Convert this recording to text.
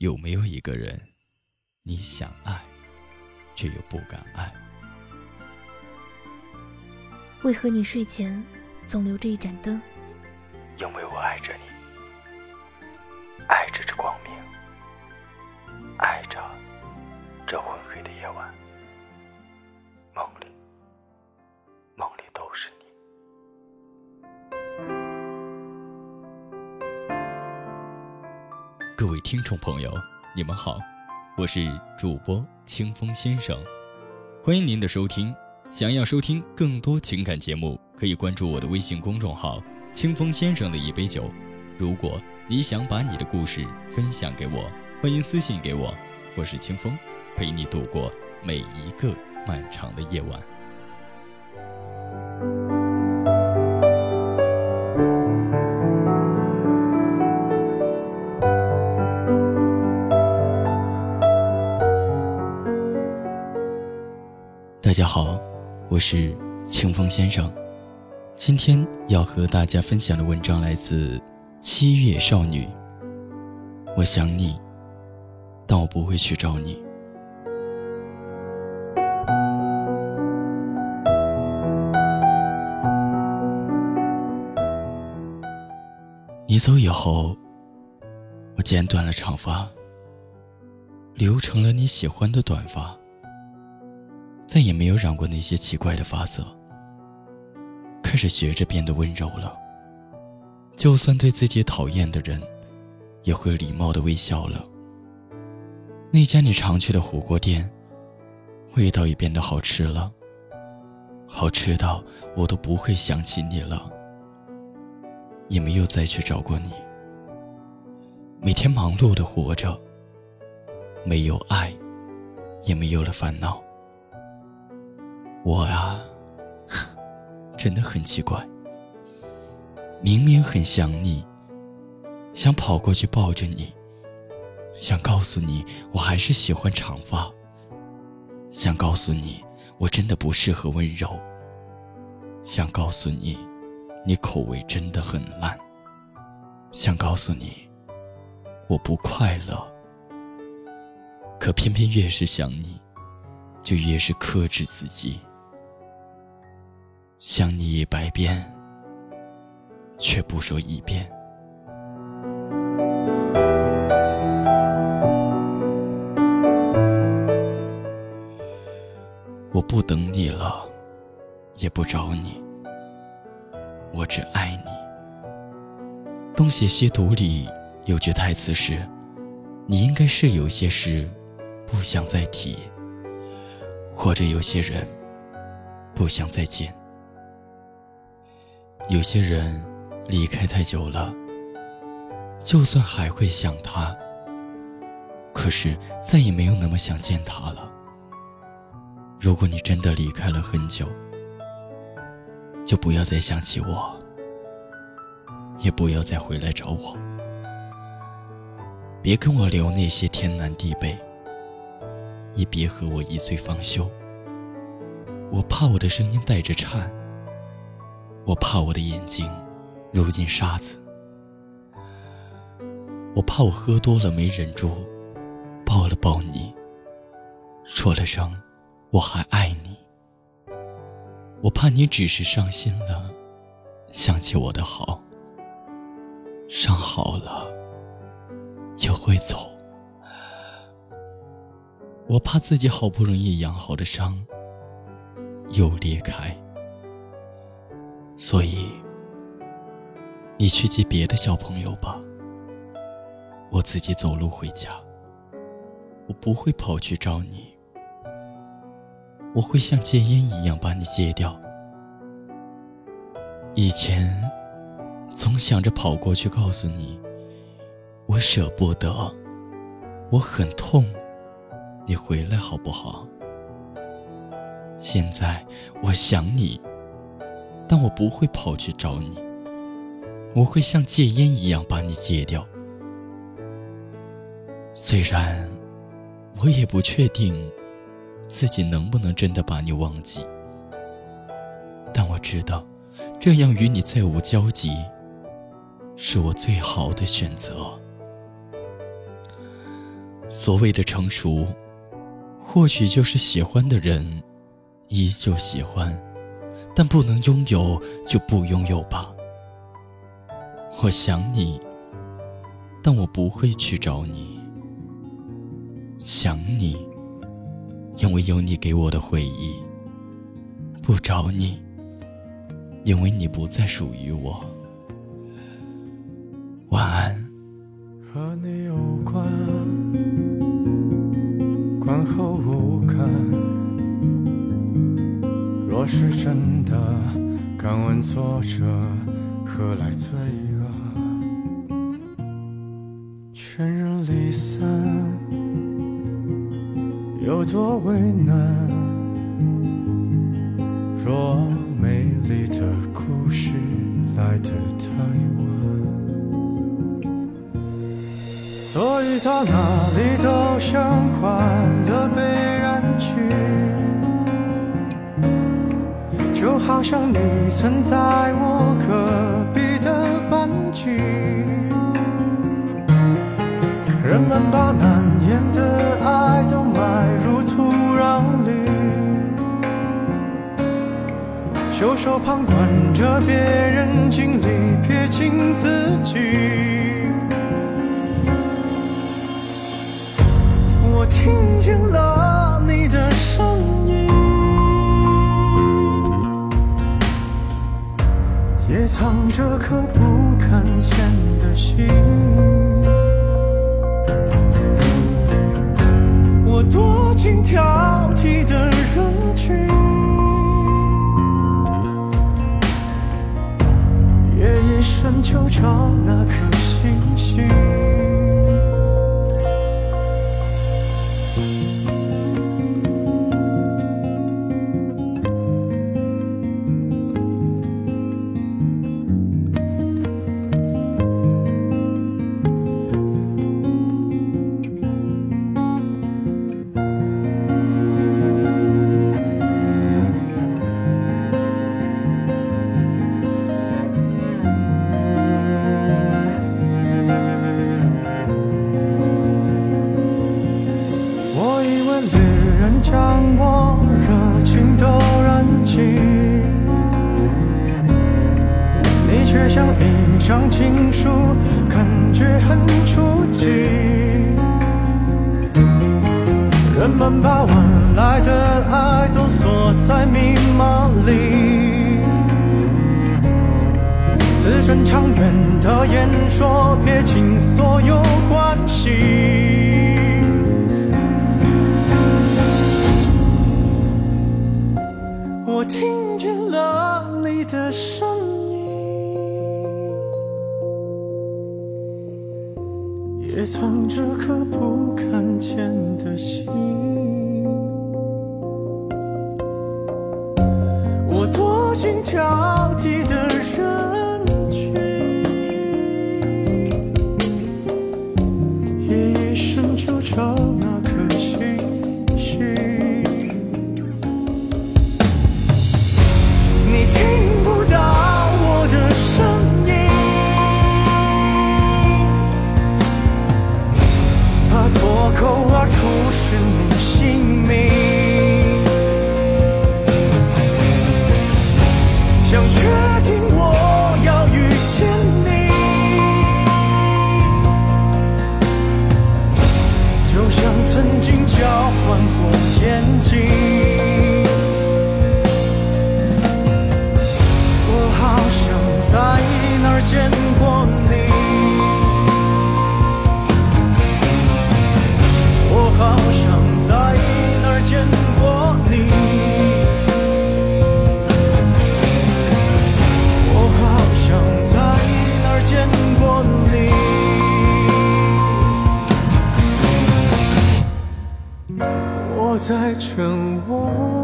有没有一个人，你想爱，却又不敢爱？为何你睡前总留着一盏灯？因为我爱着你，爱着这光明，爱着这昏黑的夜晚，各位听众朋友，你们好，我是主播清风先生，欢迎您的收听。想要收听更多情感节目，可以关注我的微信公众号“清风先生的一杯酒”。如果你想把你的故事分享给我，欢迎私信给我。我是清风，陪你度过每一个漫长的夜晚。大家好，我是清风先生。今天要和大家分享的文章来自七月少女。我想你，但我不会去找你。你走以后，我剪短了长发，留成了你喜欢的短发。再也没有染过那些奇怪的发色，开始学着变得温柔了。就算对自己讨厌的人，也会礼貌的微笑了。那家你常去的火锅店，味道也变得好吃了，好吃到我都不会想起你了，也没有再去找过你。每天忙碌的活着，没有爱，也没有了烦恼。我啊，真的很奇怪。明明很想你，想跑过去抱着你，想告诉你我还是喜欢长发，想告诉你我真的不适合温柔，想告诉你你口味真的很烂，想告诉你我不快乐。可偏偏越是想你，就越是克制自己。想你一百遍，却不说一遍。我不等你了，也不找你。我只爱你。《东邪西毒》里有句台词是：“你应该是有些事不想再提，或者有些人不想再见。”有些人离开太久了，就算还会想他，可是再也没有那么想见他了。如果你真的离开了很久，就不要再想起我，也不要再回来找我。别跟我聊那些天南地北，也别和我一醉方休。我怕我的声音带着颤。我怕我的眼睛揉进沙子，我怕我喝多了没忍住，抱了抱你，说了声我还爱你。我怕你只是伤心了，想起我的好，伤好了就会走。我怕自己好不容易养好的伤又裂开。所以，你去接别的小朋友吧。我自己走路回家。我不会跑去找你。我会像戒烟一样把你戒掉。以前，总想着跑过去告诉你，我舍不得，我很痛，你回来好不好？现在，我想你。但我不会跑去找你，我会像戒烟一样把你戒掉。虽然我也不确定自己能不能真的把你忘记，但我知道这样与你再无交集是我最好的选择。所谓的成熟，或许就是喜欢的人依旧喜欢，但不能拥有就不拥有吧。我想你，但我不会去找你。想你，因为有你给我的回忆；不找你，因为你不再属于我。晚安。和你有关，观后无感。我是真的，敢问作者何来罪恶？全人离散，有多为难？若美丽的故事来得太晚。所以到哪里都像快乐被染去，就好像你曾在我隔壁的班级。人们把难言的爱都埋入土壤里，袖手旁观着别人经历，撇清自己。我听见了藏着颗不敢见的心。我躲进挑剔的人群，夜夜深就找那颗星星。一张情书，感觉很初级。人们把晚来的爱都锁在密码里，自尊长远的言说，撇清所有躲在劝我